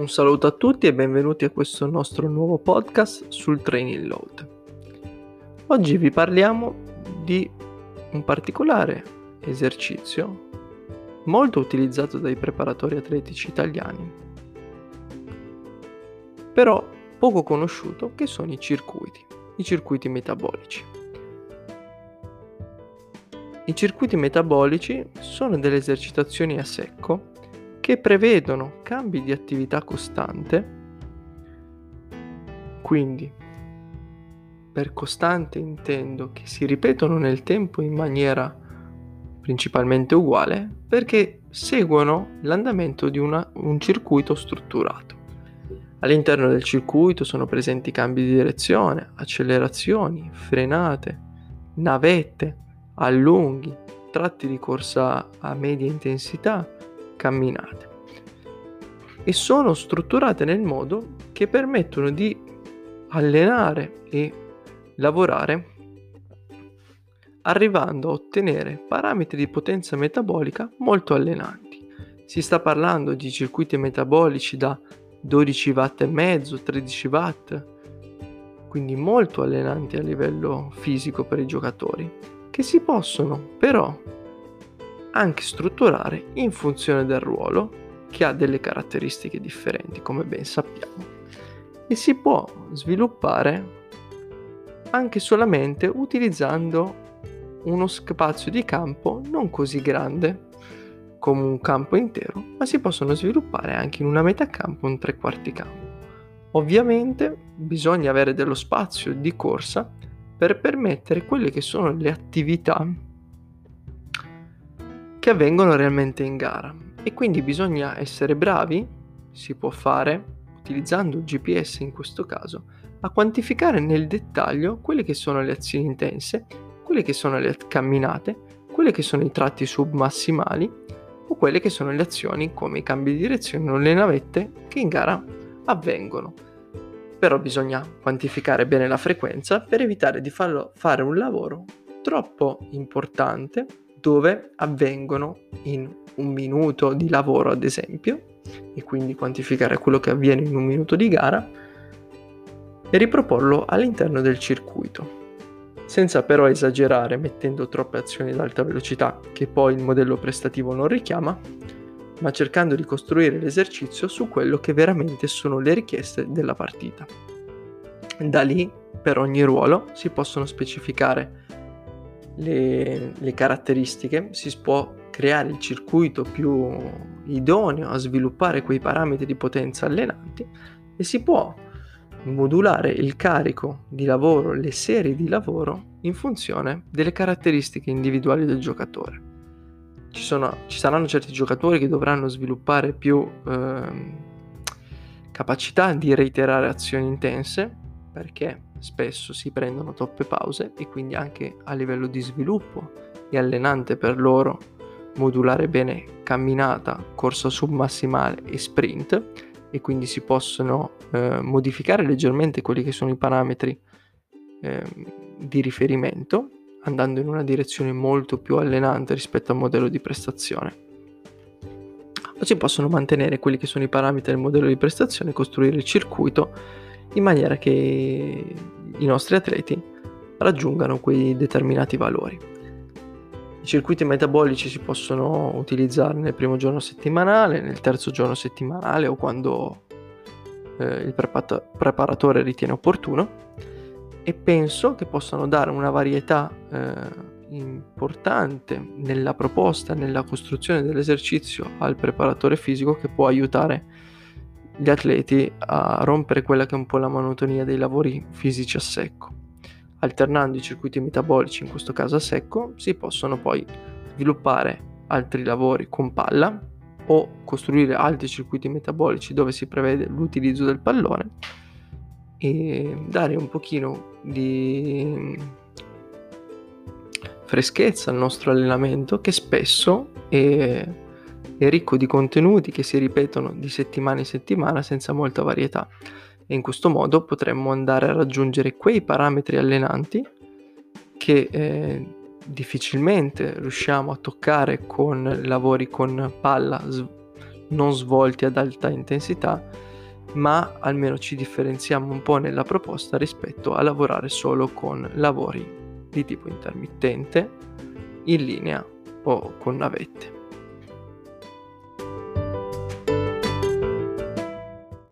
Un saluto a tutti e benvenuti a questo nostro nuovo podcast sul training load. Oggi vi parliamo di un particolare esercizio molto utilizzato dai preparatori atletici italiani, però poco conosciuto che sono i circuiti, i circuiti metabolici. I circuiti metabolici sono delle esercitazioni a secco che prevedono cambi di attività costante, quindi per costante intendo che si ripetono nel tempo in maniera principalmente uguale perché seguono l'andamento di una, un circuito strutturato. All'interno del circuito sono presenti cambi di direzione, accelerazioni, frenate, navette, allunghi, tratti di corsa a media intensità, camminate e sono strutturate nel modo che permettono di allenare e lavorare arrivando a ottenere parametri di potenza metabolica molto allenanti. Si sta parlando di circuiti metabolici da 12 watt e mezzo, 13 watt, quindi molto allenanti a livello fisico per i giocatori, che si possono però anche strutturare in funzione del ruolo che ha delle caratteristiche differenti, come ben sappiamo, e si può sviluppare anche solamente utilizzando uno spazio di campo non così grande come un campo intero, ma si possono sviluppare anche in una metà campo un tre quarti campo. Ovviamente bisogna avere dello spazio di corsa per permettere quelle che sono le attività avvengono realmente in gara e quindi bisogna essere bravi, si può fare utilizzando il GPS in questo caso, a quantificare nel dettaglio quelle che sono le azioni intense, quelle che sono le camminate, quelle che sono i tratti submassimali o quelle che sono le azioni come i cambi di direzione o le navette che in gara avvengono. Però bisogna quantificare bene la frequenza per evitare di farlo fare un lavoro troppo importante dove avvengono in un minuto di lavoro ad esempio e quindi quantificare quello che avviene in un minuto di gara e riproporlo all'interno del circuito senza però esagerare mettendo troppe azioni ad alta velocità che poi il modello prestativo non richiama ma cercando di costruire l'esercizio su quello che veramente sono le richieste della partita. Da lì, per ogni ruolo, si possono specificare le, le caratteristiche, si può creare il circuito più idoneo a sviluppare quei parametri di potenza allenanti e si può modulare il carico di lavoro, le serie di lavoro in funzione delle caratteristiche individuali del giocatore. Ci, sono, ci saranno certi giocatori che dovranno sviluppare più eh, capacità di reiterare azioni intense perché spesso si prendono troppe pause e quindi anche a livello di sviluppo è allenante per loro modulare bene camminata, corsa submassimale e sprint e quindi si possono eh, modificare leggermente quelli che sono i parametri eh, di riferimento andando in una direzione molto più allenante rispetto al modello di prestazione. O si possono mantenere quelli che sono i parametri del modello di prestazione e costruire il circuito in maniera che i nostri atleti raggiungano quei determinati valori. I circuiti metabolici si possono utilizzare nel primo giorno settimanale, nel terzo giorno settimanale o quando eh, il preparatore ritiene opportuno e penso che possano dare una varietà eh, importante nella proposta, nella costruzione dell'esercizio al preparatore fisico che può aiutare gli atleti a rompere quella che è un po' la monotonia dei lavori fisici a secco. Alternando i circuiti metabolici, in questo caso a secco, si possono poi sviluppare altri lavori con palla o costruire altri circuiti metabolici dove si prevede l'utilizzo del pallone e dare un pochino di freschezza al nostro allenamento che spesso è, è ricco di contenuti che si ripetono di settimana in settimana senza molta varietà e in questo modo potremmo andare a raggiungere quei parametri allenanti che eh, difficilmente riusciamo a toccare con lavori con palla non svolti ad alta intensità ma almeno ci differenziamo un po' nella proposta rispetto a lavorare solo con lavori di tipo intermittente, in linea o con navette.